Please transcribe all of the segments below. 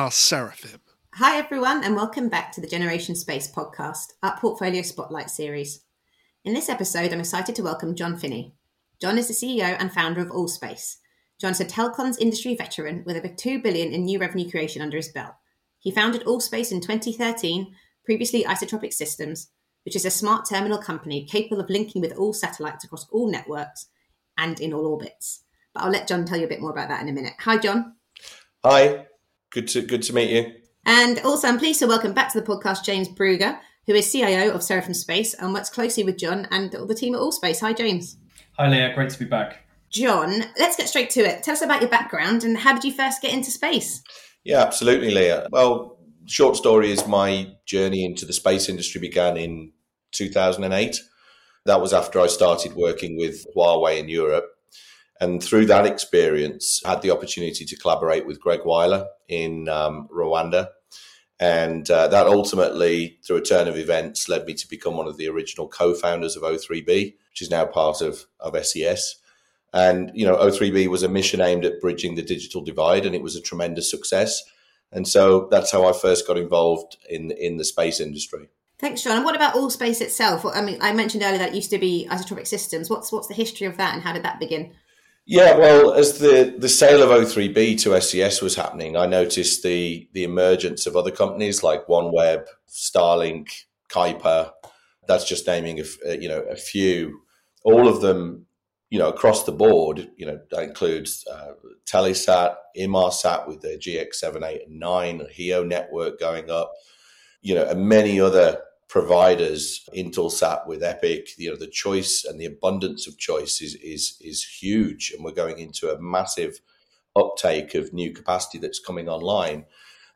are Seraphim. Hi, everyone, and welcome back to the Generation Space podcast, our portfolio spotlight series. In this episode, I'm excited to welcome John Finney. John is the CEO and founder of Allspace. John is a telecoms industry veteran with over 2 billion in new revenue creation under his belt. He founded Allspace in 2013, previously Isotropic Systems, which is a smart terminal company capable of linking with all satellites across all networks and in all orbits. But I'll let John tell you a bit more about that in a minute. Hi, John. Hi, good to good to meet you. And also, I'm pleased to welcome back to the podcast James Bruegger, who is CIO of Seraphim Space and works closely with John and the team at Allspace. Hi, James. Hi, Leah. Great to be back. John, let's get straight to it. Tell us about your background and how did you first get into space? Yeah, absolutely, Leah. Well, short story is my journey into the space industry began in 2008. That was after I started working with Huawei in Europe. And through that experience, I had the opportunity to collaborate with Greg Wyler in um, Rwanda. And uh, that ultimately, through a turn of events, led me to become one of the original co founders of O3B, which is now part of, of SES. And, you know, O3B was a mission aimed at bridging the digital divide, and it was a tremendous success. And so that's how I first got involved in, in the space industry. Thanks, John. And what about All Space itself? I mean, I mentioned earlier that used to be Isotropic Systems. What's what's the history of that, and how did that begin? Yeah, well, as the, the sale of O3B to SES was happening, I noticed the the emergence of other companies like OneWeb, Starlink, Kuiper. That's just naming a, you know a few. All of them, you know, across the board. You know, that includes uh, Telesat, Inmarsat with their GX seven, eight, and nine, HEO network going up. You know, and many other providers, Intelsat with Epic, you know, the choice and the abundance of choice is is is huge, and we're going into a massive uptake of new capacity that's coming online.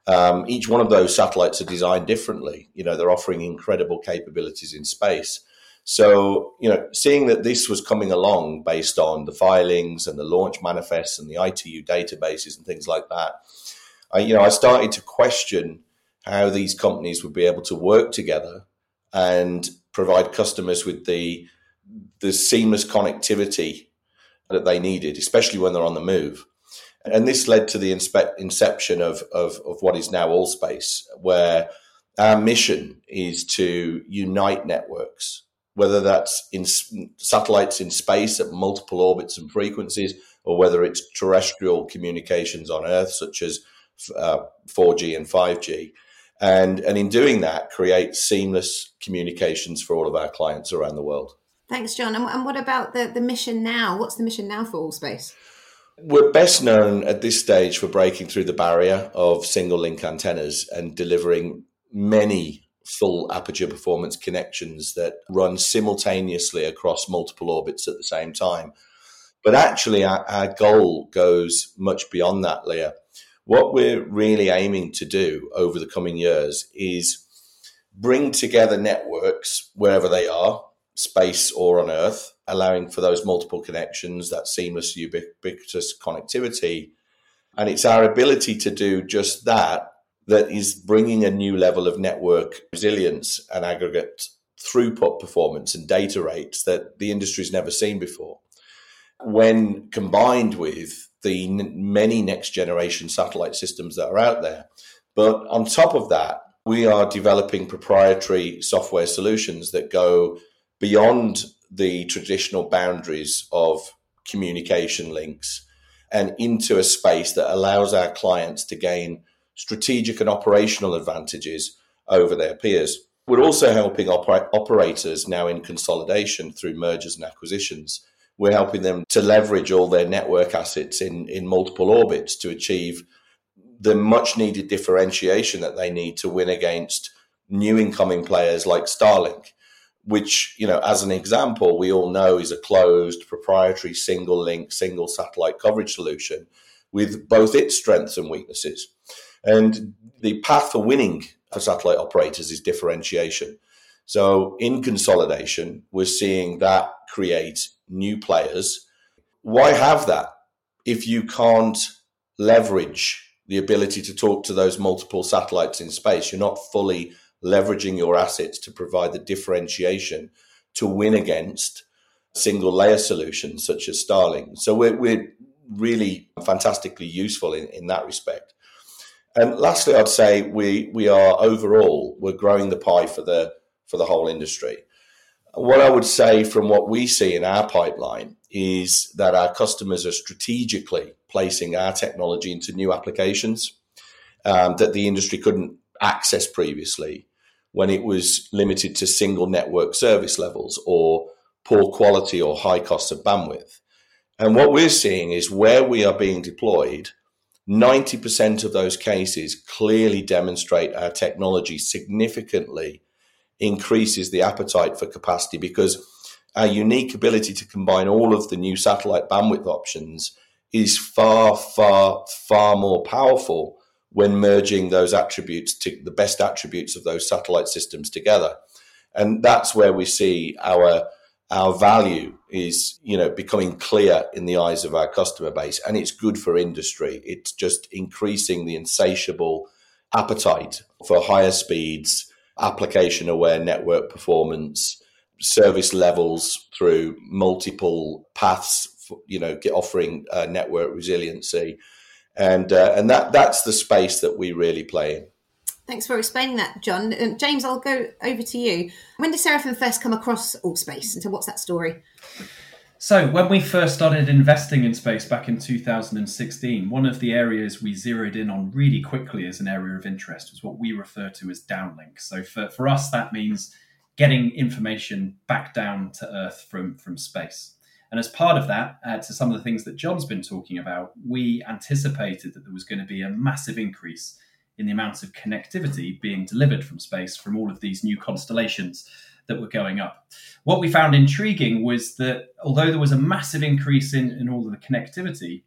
Um, each one of those satellites are designed differently. You know, they're offering incredible capabilities in space. So, you know, seeing that this was coming along based on the filings and the launch manifests and the ITU databases and things like that, I, you know, I started to question how these companies would be able to work together and provide customers with the the seamless connectivity that they needed, especially when they're on the move. And this led to the inspe- inception of, of, of what is now Allspace, where our mission is to unite networks, whether that's in satellites in space at multiple orbits and frequencies, or whether it's terrestrial communications on Earth, such as uh, 4G and 5G and and in doing that create seamless communications for all of our clients around the world. Thanks john. And, and what about the, the mission now? What's the mission now for allspace? We're best known at this stage for breaking through the barrier of single link antennas and delivering many full aperture performance connections that run simultaneously across multiple orbits at the same time. But actually our, our goal goes much beyond that leah what we're really aiming to do over the coming years is bring together networks wherever they are, space or on Earth, allowing for those multiple connections, that seamless, ubiquitous connectivity. And it's our ability to do just that that is bringing a new level of network resilience and aggregate throughput performance and data rates that the industry's never seen before. When combined with the many next generation satellite systems that are out there. But on top of that, we are developing proprietary software solutions that go beyond the traditional boundaries of communication links and into a space that allows our clients to gain strategic and operational advantages over their peers. We're also helping oper- operators now in consolidation through mergers and acquisitions we're helping them to leverage all their network assets in, in multiple orbits to achieve the much needed differentiation that they need to win against new incoming players like Starlink, which, you know, as an example, we all know is a closed proprietary single link, single satellite coverage solution with both its strengths and weaknesses. And the path for winning for satellite operators is differentiation. So in consolidation, we're seeing that create new players. Why have that if you can't leverage the ability to talk to those multiple satellites in space? You're not fully leveraging your assets to provide the differentiation to win against single layer solutions such as Starlink. So we're, we're really fantastically useful in, in that respect. And lastly, I'd say we we are overall we're growing the pie for the for the whole industry. What I would say from what we see in our pipeline is that our customers are strategically placing our technology into new applications um, that the industry couldn't access previously when it was limited to single network service levels or poor quality or high costs of bandwidth. And what we're seeing is where we are being deployed, 90% of those cases clearly demonstrate our technology significantly increases the appetite for capacity because our unique ability to combine all of the new satellite bandwidth options is far, far, far more powerful when merging those attributes to the best attributes of those satellite systems together. And that's where we see our our value is you know becoming clear in the eyes of our customer base and it's good for industry it's just increasing the insatiable appetite for higher speeds application aware network performance service levels through multiple paths you know offering uh, network resiliency and uh, and that that's the space that we really play in Thanks for explaining that, John. Um, James, I'll go over to you. When did Seraphim first come across Allspace? And so, what's that story? So, when we first started investing in space back in 2016, one of the areas we zeroed in on really quickly as an area of interest was what we refer to as downlink. So, for, for us, that means getting information back down to Earth from, from space. And as part of that, uh, to some of the things that John's been talking about, we anticipated that there was going to be a massive increase in the amount of connectivity being delivered from space from all of these new constellations that were going up. What we found intriguing was that although there was a massive increase in, in all of the connectivity,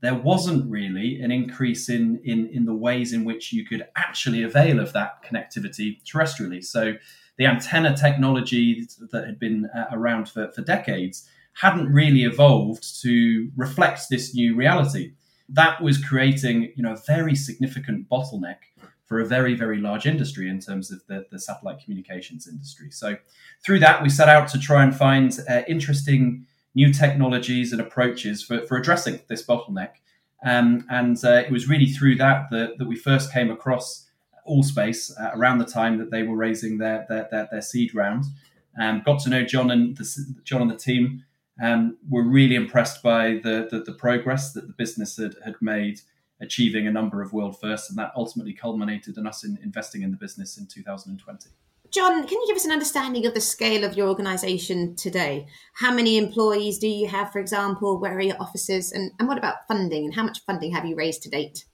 there wasn't really an increase in, in, in the ways in which you could actually avail of that connectivity terrestrially. So the antenna technology that had been uh, around for, for decades hadn't really evolved to reflect this new reality that was creating you know a very significant bottleneck for a very very large industry in terms of the, the satellite communications industry. So through that we set out to try and find uh, interesting new technologies and approaches for, for addressing this bottleneck. Um, and uh, it was really through that, that that we first came across Allspace uh, around the time that they were raising their their, their, their seed round. Um, got to know john and the, john and the team um, were really impressed by the, the, the progress that the business had, had made achieving a number of world firsts, and that ultimately culminated in us in investing in the business in 2020. John, can you give us an understanding of the scale of your organisation today? How many employees do you have, for example? Where are your offices? And, and what about funding? And how much funding have you raised to date?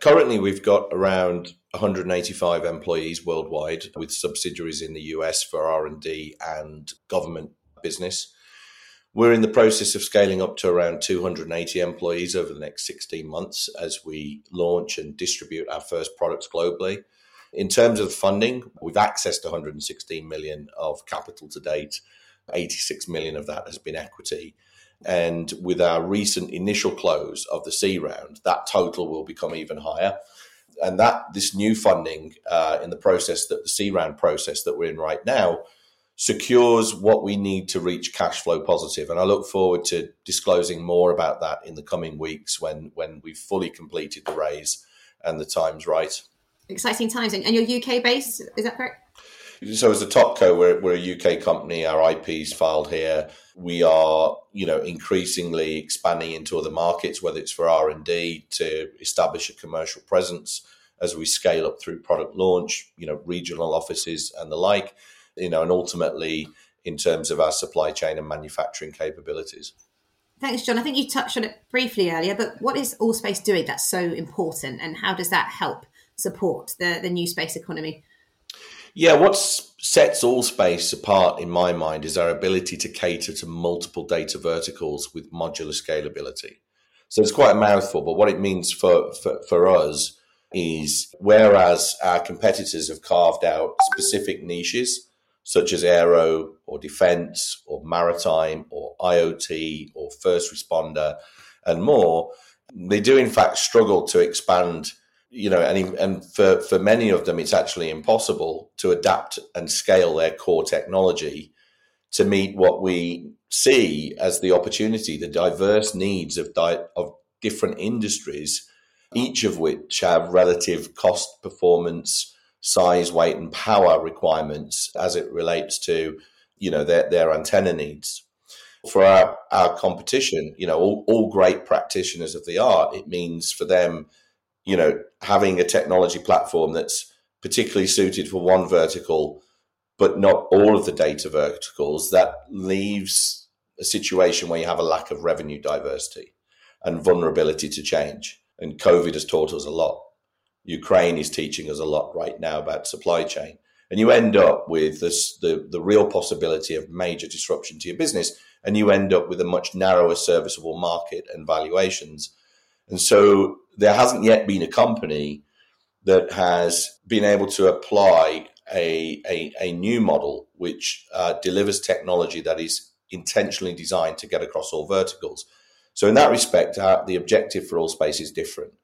Currently, we've got around 185 employees worldwide, with subsidiaries in the US for R and D and government business. We're in the process of scaling up to around 280 employees over the next 16 months as we launch and distribute our first products globally. In terms of funding, we've accessed 116 million of capital to date. 86 million of that has been equity. And with our recent initial close of the C round, that total will become even higher. And that this new funding uh, in the process that the C round process that we're in right now secures what we need to reach cash flow positive. And I look forward to disclosing more about that in the coming weeks when when we've fully completed the raise and the time's right. Exciting times. And you're UK based, is that correct? So as a topco, we're, we're a UK company. Our IP's filed here. We are, you know, increasingly expanding into other markets, whether it's for R and D to establish a commercial presence as we scale up through product launch, you know, regional offices and the like you know, and ultimately in terms of our supply chain and manufacturing capabilities. Thanks, John. I think you touched on it briefly earlier, but what is Allspace doing that's so important, and how does that help support the, the new space economy? Yeah, what sets Allspace apart in my mind is our ability to cater to multiple data verticals with modular scalability. So it's quite a mouthful, but what it means for, for, for us is whereas our competitors have carved out specific niches, such as aero or defense or maritime or IoT or first responder and more, they do in fact struggle to expand. You know, and, and for, for many of them, it's actually impossible to adapt and scale their core technology to meet what we see as the opportunity, the diverse needs of, di- of different industries each of which have relative cost, performance, size, weight, and power requirements as it relates to, you know, their, their antenna needs. For our, our competition, you know, all, all great practitioners of the art, it means for them, you know, having a technology platform that's particularly suited for one vertical, but not all of the data verticals, that leaves a situation where you have a lack of revenue diversity and vulnerability to change. And COVID has taught us a lot. Ukraine is teaching us a lot right now about supply chain. And you end up with this, the, the real possibility of major disruption to your business. And you end up with a much narrower serviceable market and valuations. And so there hasn't yet been a company that has been able to apply a, a, a new model which uh, delivers technology that is intentionally designed to get across all verticals. So in that respect, uh, the objective for all space is different.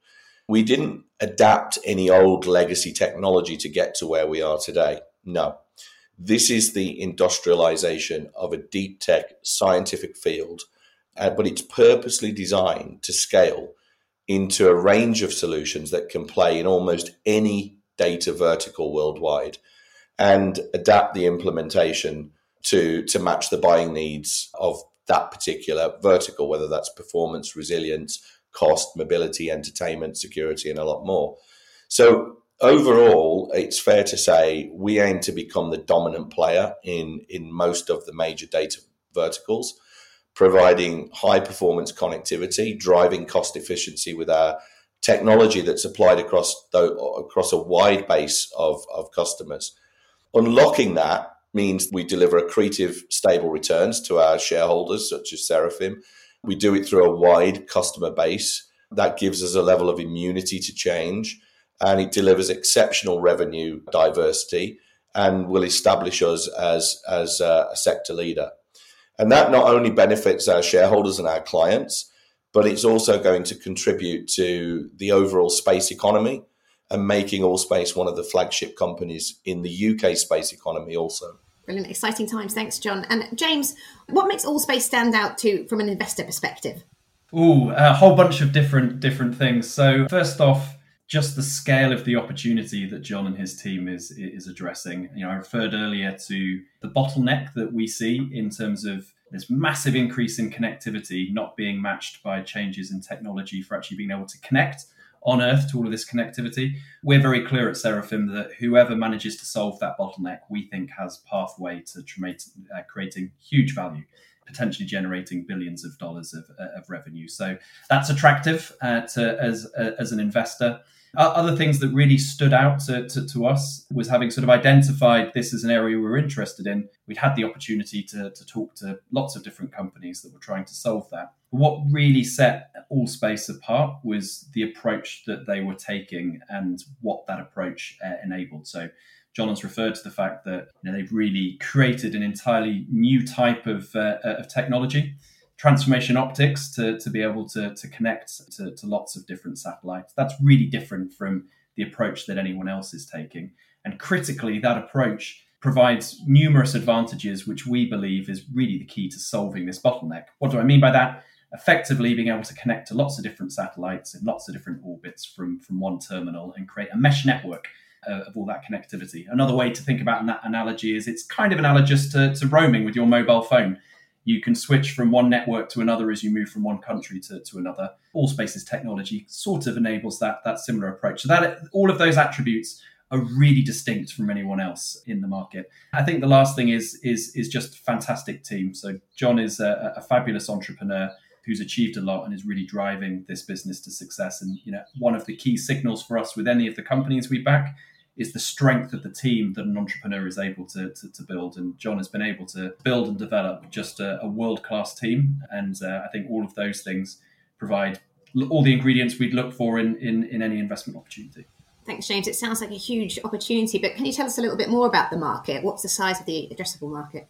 We didn't adapt any old legacy technology to get to where we are today. No. This is the industrialization of a deep tech scientific field, uh, but it's purposely designed to scale into a range of solutions that can play in almost any data vertical worldwide and adapt the implementation to, to match the buying needs of that particular vertical, whether that's performance, resilience, cost, mobility, entertainment, security, and a lot more. So overall, it's fair to say we aim to become the dominant player in, in most of the major data verticals, providing high performance connectivity, driving cost efficiency with our technology that's applied across the, across a wide base of, of customers. Unlocking that means we deliver accretive, stable returns to our shareholders, such as Seraphim. We do it through a wide customer base that gives us a level of immunity to change and it delivers exceptional revenue diversity and will establish us as, as a sector leader. And that not only benefits our shareholders and our clients, but it's also going to contribute to the overall space economy and making Allspace one of the flagship companies in the UK space economy also. Brilliant, exciting times. Thanks, John. And James, what makes Allspace stand out to from an investor perspective? Oh, a whole bunch of different different things. So first off, just the scale of the opportunity that John and his team is is addressing. You know, I referred earlier to the bottleneck that we see in terms of this massive increase in connectivity not being matched by changes in technology for actually being able to connect on Earth to all of this connectivity. We're very clear at Seraphim that whoever manages to solve that bottleneck, we think has pathway to uh, creating huge value, potentially generating billions of dollars of, uh, of revenue. So that's attractive uh, to, as uh, as an investor. Other things that really stood out to, to, to, us was having sort of identified this as an area we were interested in. We'd had the opportunity to, to talk to lots of different companies that were trying to solve that. What really set Allspace apart was the approach that they were taking and what that approach uh, enabled. So, John has referred to the fact that you know, they've really created an entirely new type of, uh, of technology transformation optics to, to be able to, to connect to, to lots of different satellites. That's really different from the approach that anyone else is taking. And critically, that approach provides numerous advantages, which we believe is really the key to solving this bottleneck. What do I mean by that? Effectively, being able to connect to lots of different satellites in lots of different orbits from, from one terminal and create a mesh network uh, of all that connectivity. Another way to think about that analogy is it's kind of analogous to, to roaming with your mobile phone you can switch from one network to another as you move from one country to, to another. All Spaces technology sort of enables that that similar approach. So that all of those attributes are really distinct from anyone else in the market. I think the last thing is is is just fantastic team. So John is a, a fabulous entrepreneur who's achieved a lot and is really driving this business to success. And you know, one of the key signals for us with any of the companies we back is the strength of the team that an entrepreneur is able to, to, to build. And John has been able to build and develop just a, a world class team. And uh, I think all of those things provide all the ingredients we'd look for in, in, in any investment opportunity. Thanks, James. It sounds like a huge opportunity, but can you tell us a little bit more about the market? What's the size of the addressable market?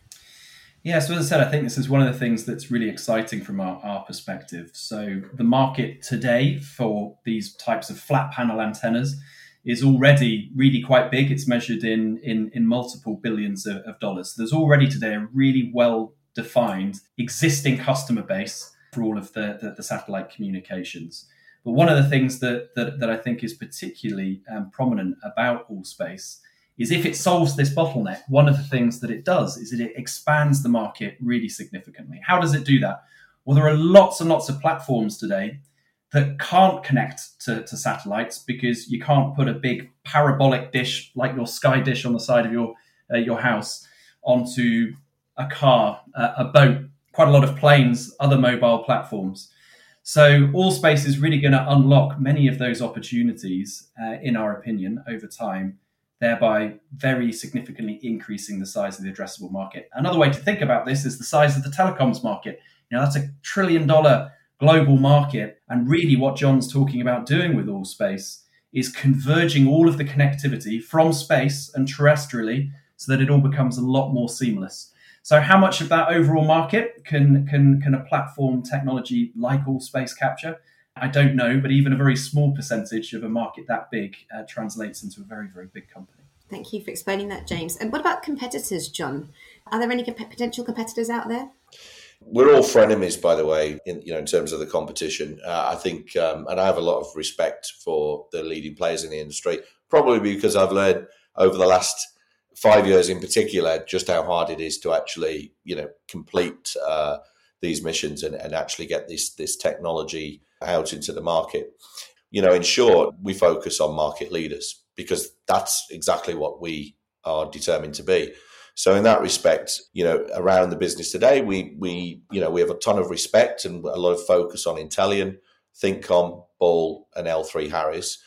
Yeah, so as I said, I think this is one of the things that's really exciting from our, our perspective. So, the market today for these types of flat panel antennas is already really quite big. It's measured in in, in multiple billions of, of dollars. So there's already today a really well defined existing customer base for all of the, the, the satellite communications. But one of the things that, that, that I think is particularly um, prominent about Allspace is if it solves this bottleneck, one of the things that it does is that it expands the market really significantly. How does it do that? Well, there are lots and lots of platforms today that can't connect to, to satellites because you can't put a big parabolic dish like your Sky dish on the side of your uh, your house onto a car, uh, a boat, quite a lot of planes, other mobile platforms. So all space is really going to unlock many of those opportunities, uh, in our opinion, over time, thereby very significantly increasing the size of the addressable market. Another way to think about this is the size of the telecoms market. You know, that's a trillion dollar global market. And really what John's talking about doing with all space is converging all of the connectivity from space and terrestrially so that it all becomes a lot more seamless. So, how much of that overall market can can can a platform technology like all space capture? I don't know, but even a very small percentage of a market that big uh, translates into a very very big company. Thank you for explaining that, James. And what about competitors, John? Are there any comp- potential competitors out there? We're all frenemies, by the way, in you know in terms of the competition. Uh, I think, um, and I have a lot of respect for the leading players in the industry, probably because I've learned over the last five years in particular just how hard it is to actually you know complete uh, these missions and, and actually get this this technology out into the market you know in short we focus on market leaders because that's exactly what we are determined to be so in that respect you know around the business today we we you know we have a ton of respect and a lot of focus on Intellian ThinKom Ball and L3 Harris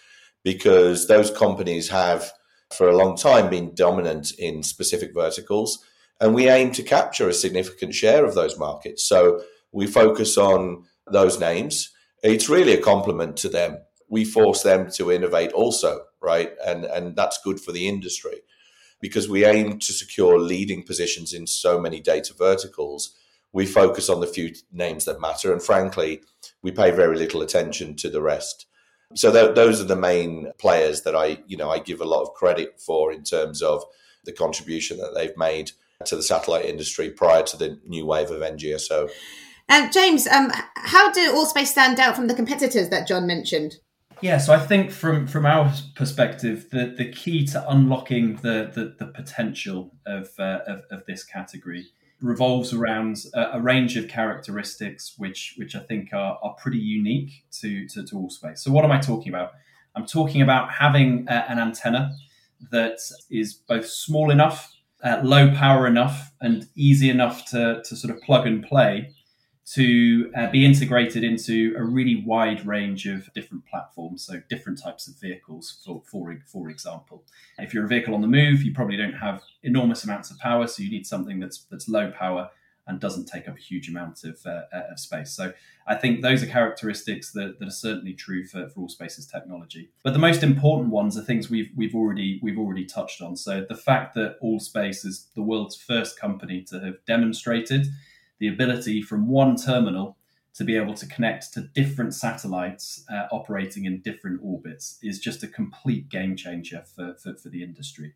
because those companies have for a long time been dominant in specific verticals, and we aim to capture a significant share of those markets. So we focus on those names. It's really a compliment to them. We force them to innovate also, right? And and that's good for the industry because we aim to secure leading positions in so many data verticals. We focus on the few names that matter, and frankly, we pay very little attention to the rest. So th- those are the main players that I, you know, I give a lot of credit for in terms of the contribution that they've made to the satellite industry prior to the new wave of NGSO. And James, um, how do Allspace stand out from the competitors that John mentioned? Yeah, so I think from from our perspective, the, the key to unlocking the the, the potential of, uh, of, of this category revolves around a, a, range of characteristics which which I think are, are pretty unique to, to, to Allspace. So what am I talking about? I'm talking about having a, an antenna that is both small enough, uh, low power enough, and easy enough to, to sort of plug and play to uh, be integrated into a really wide range of different platforms, so different types of vehicles, for, for, for example. If you're a vehicle on the move, you probably don't have enormous amounts of power, so you need something that's, that's low power and doesn't take up a huge amount of, uh, uh of space. So I think those are characteristics that, that are certainly true for, for all spaces technology. But the most important ones are things we've we've already we've already touched on. So the fact that Allspace is the world's first company to have demonstrated the ability from one terminal to be able to connect to different satellites uh, operating in different orbits is just a complete game changer for, for, for, the industry.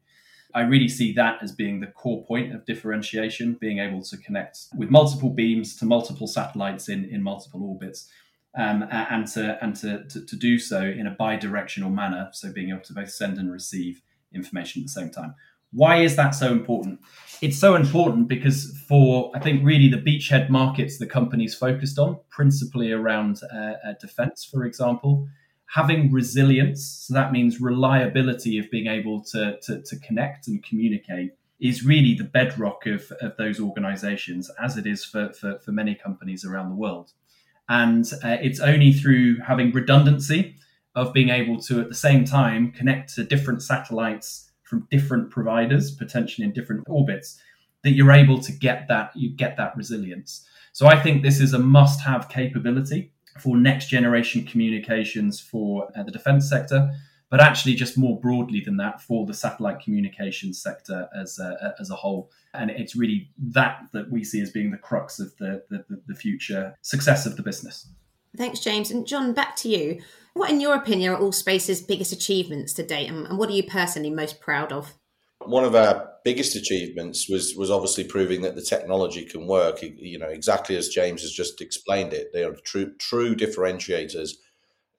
I really see that as being the core point of differentiation, being able to connect with multiple beams to multiple satellites in, in multiple orbits. Um, and to and to, to, to do so in a bi-directional manner, so being able to both send and receive information at the same time. Why is that so important? It's so important because for I think really the beachhead markets the company's focused on, principally around uh, uh, defense, for example, having resilience. So that means reliability of being able to, to, to connect and communicate is really the bedrock of, of those organizations, as it is for, for, for many companies around the world. And uh, it's only through having redundancy of being able to, at the same time, connect to different satellites from different providers, potentially in different orbits, that you're able to get that you get that resilience. So I think this is a must-have capability for next generation communications for uh, the defense sector, but actually just more broadly than that for the satellite communications sector as a, as a whole. And it's really that that we see as being the crux of the, the, the future success of the business. Thanks, James. And John, back to you. What, in your opinion, are Allspace's biggest achievements to date, and what are you personally most proud of? One of our biggest achievements was was obviously proving that the technology can work. You know, exactly as James has just explained it, they are true true differentiators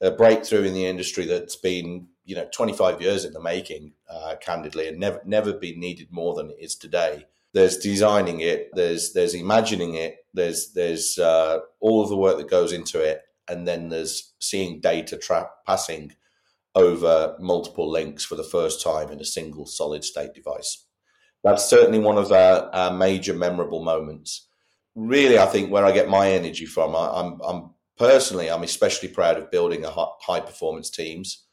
a breakthrough in the industry that's been you know 25 years in the making, uh, candidly, and never never been needed more than it is today. There's designing it, there's there's imagining it, there's there's uh, all of the work that goes into it, and then there's seeing data tra- passing over multiple links for the first time in a single solid state device. That's certainly one of our, our major memorable moments. Really, I think where I get my energy from, I, I'm, I'm personally, I'm especially proud of building a high performance teams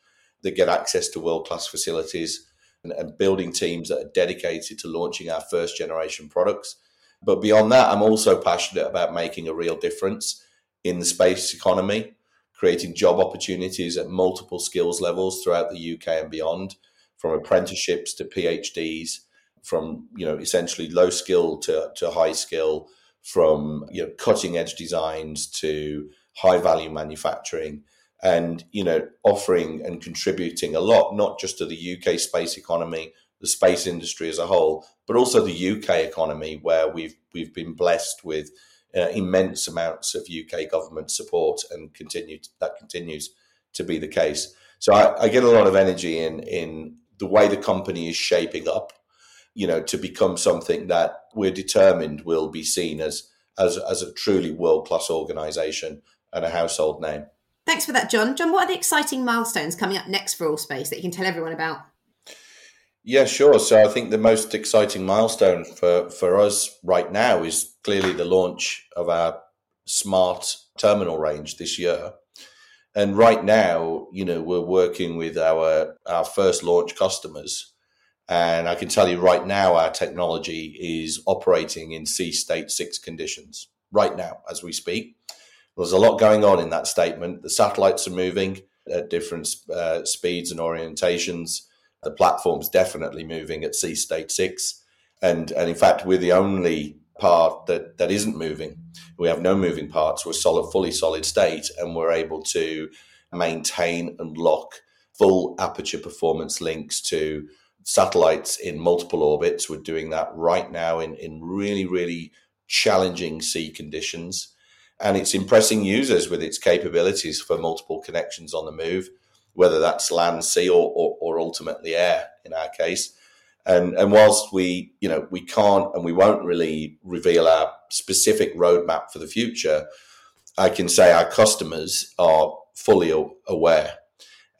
that get access to world class facilities and, and, building teams that are dedicated to launching our first generation products. But beyond that, I'm also passionate about making a real difference in the space economy, creating job opportunities at multiple skills levels throughout the UK and beyond, from apprenticeships to PhDs, from you know essentially low skill to, to high skill, from you know cutting edge designs to high value manufacturing and you know offering and contributing a lot not just to the UK space economy the space industry as a whole but also the UK economy where we've we've been blessed with uh, immense amounts of UK government support and continue to, that continues to be the case so I, I get a lot of energy in in the way the company is shaping up you know to become something that we're determined will be seen as as, as a truly world class organization and a household name. Thanks for that, John. John, what are the exciting milestones coming up next for Allspace that you can tell everyone about? Yeah, sure. So I think the most exciting milestone for, for us right now is clearly the launch of our smart terminal range this year. And right now, you know, we're working with our our first launch customers. And I can tell you right now, our technology is operating in sea state six conditions right now as we speak. There's a lot going on in that statement. The satellites are moving at different uh, speeds and orientations. The platform's definitely moving at sea state six, and and in fact, we're the only part that that isn't moving. We have no moving parts. We're solid, fully solid state, and we're able to maintain and lock full aperture performance links to satellites in multiple orbits. We're doing that right now in in really really challenging sea conditions and it's impressing users with its capabilities for multiple connections on the move, whether that's land, sea, or, or, or ultimately air in our case. And, and whilst we, you know, we can't and we won't really reveal our specific roadmap for the future, I can say our customers are fully aware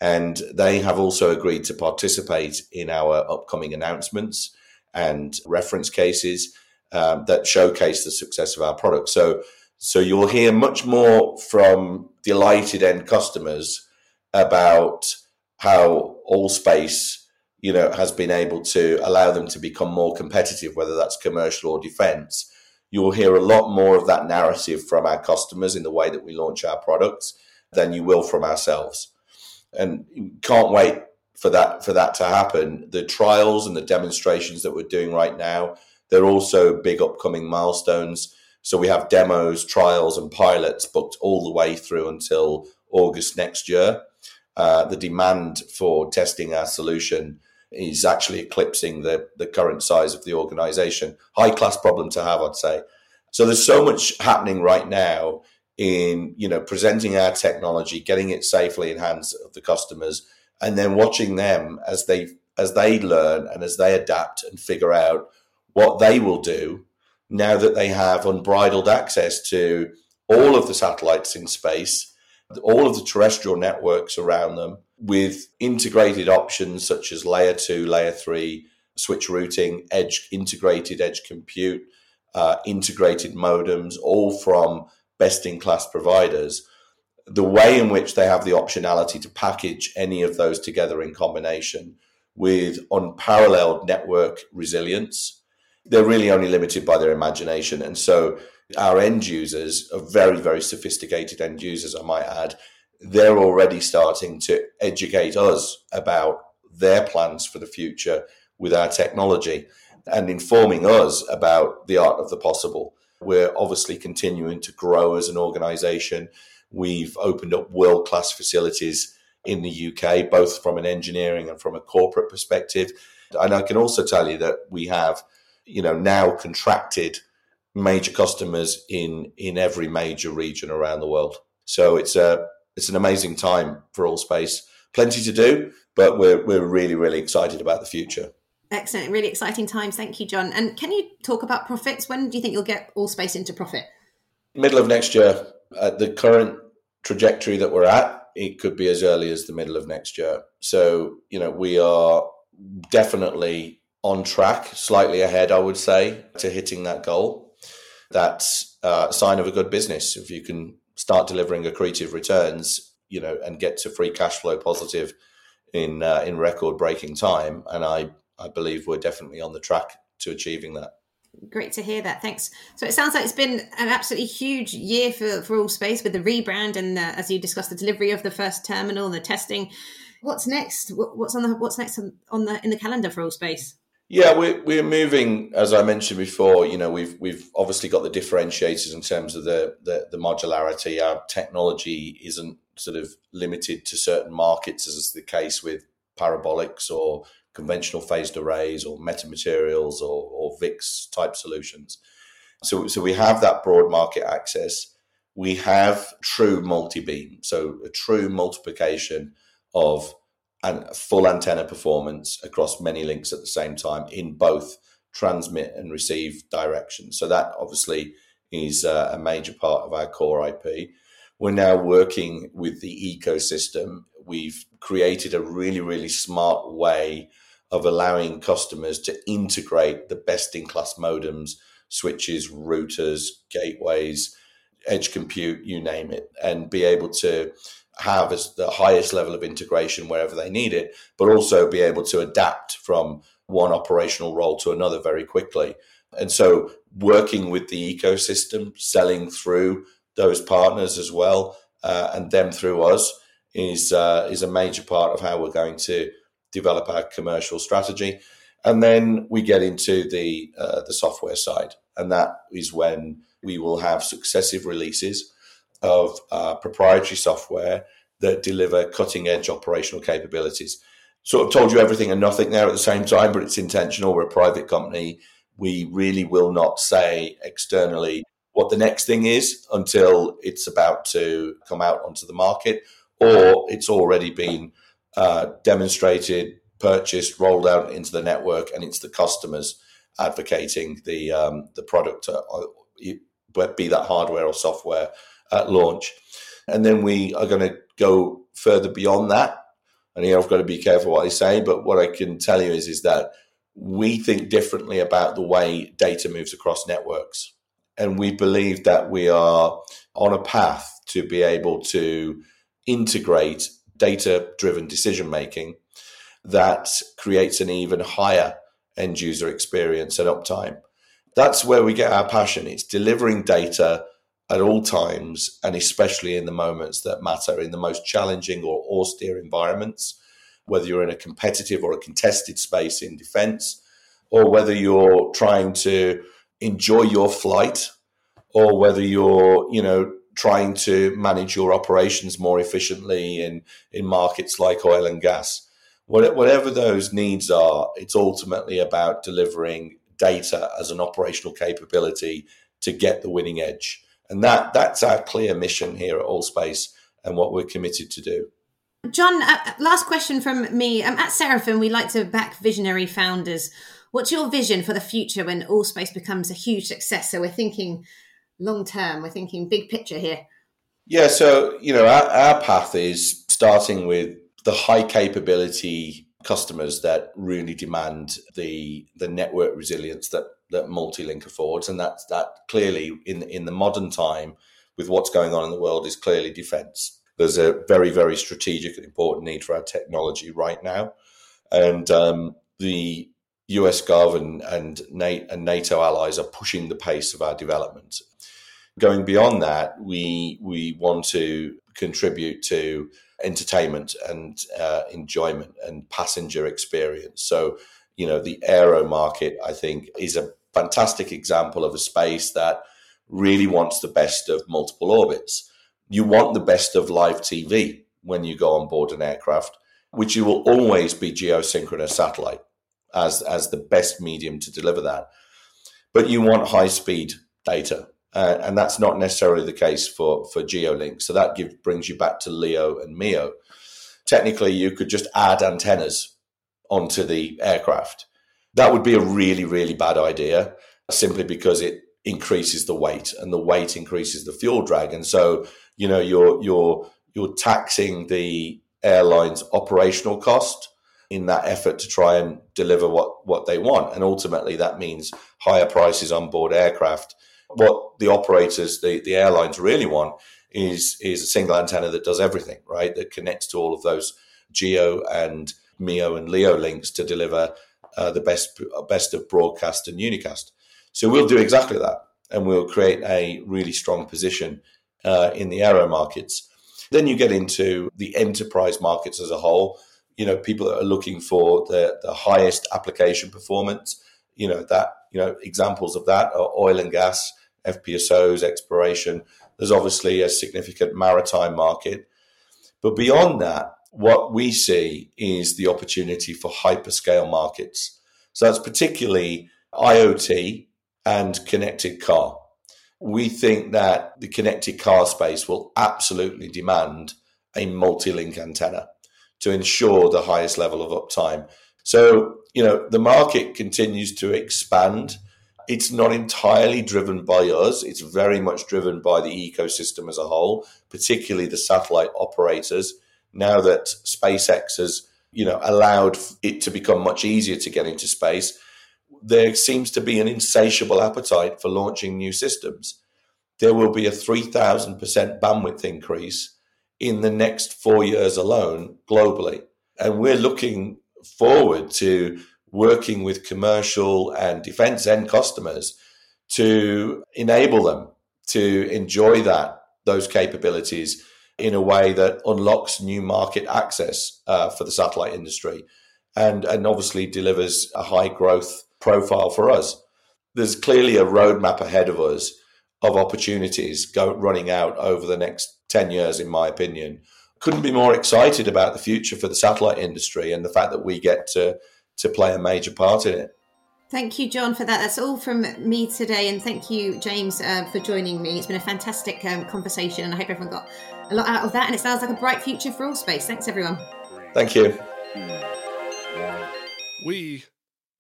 and they have also agreed to participate in our upcoming announcements and reference cases um, that showcase the success of our product. So so you'll hear much more from delighted end customers about how Allspace, you know, has been able to allow them to become more competitive, whether that's commercial or defense. You will hear a lot more of that narrative from our customers in the way that we launch our products than you will from ourselves. And can't wait for that for that to happen. The trials and the demonstrations that we're doing right now, they're also big upcoming milestones so we have demos, trials, and pilots booked all the way through until August next year. Uh, the demand for testing our solution is actually eclipsing the, the current size of the organization. High class problem to have, I'd say. So there's so much happening right now in you know presenting our technology, getting it safely in hands of the customers, and then watching them as they as they learn and as they adapt and figure out what they will do now that they have unbridled access to all of the satellites in space, all of the terrestrial networks around them, with integrated options such as layer two, layer three, switch routing, edge integrated edge compute, uh, integrated modems, all from best in class providers. The way in which they have the optionality to package any of those together in combination with unparalleled network resilience they're really only limited by their imagination. And so our end users are very, very sophisticated end users, I might add. They're already starting to educate us about their plans for the future with our technology and informing us about the art of the possible. We're obviously continuing to grow as an organization. We've opened up world class facilities in the UK, both from an engineering and from a corporate perspective. And I can also tell you that we have you know now contracted major customers in in every major region around the world. So it's a it's an amazing time for Allspace. Plenty to do, but we're we're really really excited about the future. Excellent, really exciting times. Thank you, John. And can you talk about profits? When do you think you'll get Allspace into profit? Middle of next year. At the current trajectory that we're at, it could be as early as the middle of next year. So you know we are definitely on track, slightly ahead, I would say, to hitting that goal. That's a sign of a good business. If you can start delivering accretive returns, you know, and get to free cash flow positive in uh, in record breaking time, and I I believe we're definitely on the track to achieving that. Great to hear that. Thanks. So it sounds like it's been an absolutely huge year for, for Allspace with the rebrand and the, as you discussed, the delivery of the first terminal, and the testing. What's next? What's on the what's next on the in the calendar for Allspace? Yeah, we're we're moving as I mentioned before. You know, we've we've obviously got the differentiators in terms of the the, the modularity. Our technology isn't sort of limited to certain markets, as is the case with parabolics or conventional phased arrays or metamaterials or, or VICTS type solutions. So, so we have that broad market access. We have true multi beam, so a true multiplication of and full antenna performance across many links at the same time in both transmit and receive directions. So that obviously is uh, a major part of our core IP. We're now working with the ecosystem. We've created a really, really smart way of allowing customers to integrate the best in class modems, switches, routers, gateways, edge compute, you name it, and be able to have as the highest level of integration wherever they need it, but also be able to adapt from one operational role to another very quickly. And so working with the ecosystem, selling through those partners as well, uh, and them through us is uh, is a major part of how we're going to develop our commercial strategy. And then we get into the uh, the software side, and that is when we will have successive releases of uh, proprietary software that deliver cutting edge operational capabilities. Sort of told you everything and nothing there at the same time, but it's intentional. We're a private company. We really will not say externally what the next thing is until it's about to come out onto the market or it's already been uh, demonstrated, purchased, rolled out into the network, and it's the customers advocating the um, the product, uh, be that hardware or software at launch. And then we are going to go further beyond that. And here I've got to be careful what I say, but what I can tell you is is that we think differently about the way data moves across networks. And we believe that we are on a path to be able to integrate data driven decision making that creates an even higher end user experience and uptime. That's where we get our passion. It's delivering data at all times and especially in the moments that matter in the most challenging or austere environments, whether you're in a competitive or a contested space in defense, or whether you're trying to enjoy your flight, or whether you're, you know, trying to manage your operations more efficiently in, in markets like oil and gas. Whatever those needs are, it's ultimately about delivering data as an operational capability to get the winning edge. And that that's our clear mission here at Allspace and what we're committed to do. John, uh, last question from me. Um, at Seraphim, we like to back visionary founders. What's your vision for the future when Allspace becomes a huge success? So we're thinking long term? We're thinking big picture here. Yeah, so you know, our, our path is starting with the high capability customers that really demand the the network resilience that that multi-link affords, and that's that clearly in in the modern time with what's going on in the world is clearly defence. There's a very very strategic and important need for our technology right now, and um, the US Gov and, and NATO allies are pushing the pace of our development going beyond that, we we want to contribute to entertainment and uh, enjoyment and passenger experience. So, you know, the aero market, I think, is a fantastic example of a space that really wants the best of multiple orbits. You want the best of live TV when you go on board an aircraft, which you will always be geosynchronous satellite as as the best medium to deliver that. But you want high speed data Uh, and that's not necessarily the case for, for GeoLink. So that give, brings you back to LEO and MEO. Technically, you could just add antennas onto the aircraft. That would be a really, really bad idea simply because it increases the weight and the weight increases the fuel drag. And so, you know, you're, you're, you're taxing the airline's operational cost in that effort to try and deliver what, what they want. And ultimately, that means higher prices on board aircraft. What the operators, the, the airlines really want is, is a single antenna that does everything, right? That connects to all of those geo and MEO and LEO links to deliver uh, the best, best of broadcast and unicast. So we'll do exactly that. And we'll create a really strong position uh, in the aero markets. Then you get into the enterprise markets as a whole. You know, people are looking for the, the highest application performance. You know, that, you know, examples of that are oil and gas, FPSOs, exploration. There's obviously a significant maritime market. But beyond that, what we see is the opportunity for hyperscale markets. So that's particularly IoT and connected car we think that the connected car space will absolutely demand a multi-link antenna to ensure the highest level of uptime. So, you know, the market continues to expand. It's not entirely driven by us. It's very much driven by the ecosystem as a whole, particularly the satellite operators. Now that SpaceX has, you know, allowed it to become much easier to get into space, there seems to be an insatiable appetite for launching new systems. There will be a 3,000% bandwidth increase in the next four years alone globally. And we're looking forward to working with commercial and defense end customers to enable them to enjoy that those capabilities in a way that unlocks new market access uh, for the satellite industry and and obviously delivers a high growth profile for us. There's clearly a roadmap ahead of us of opportunities go, running out over the next 10 years, in my opinion. Couldn't be more excited about the future for the satellite industry and the fact that we get to, to play a major part in it. Thank you, John, for that. That's all from me today. And thank you, James, uh, for joining me. It's been a fantastic um, conversation, and I hope everyone got a lot out of that. And it sounds like a bright future for ALL.SPACE. Thanks, everyone. Thank you. We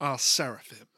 are Seraphim.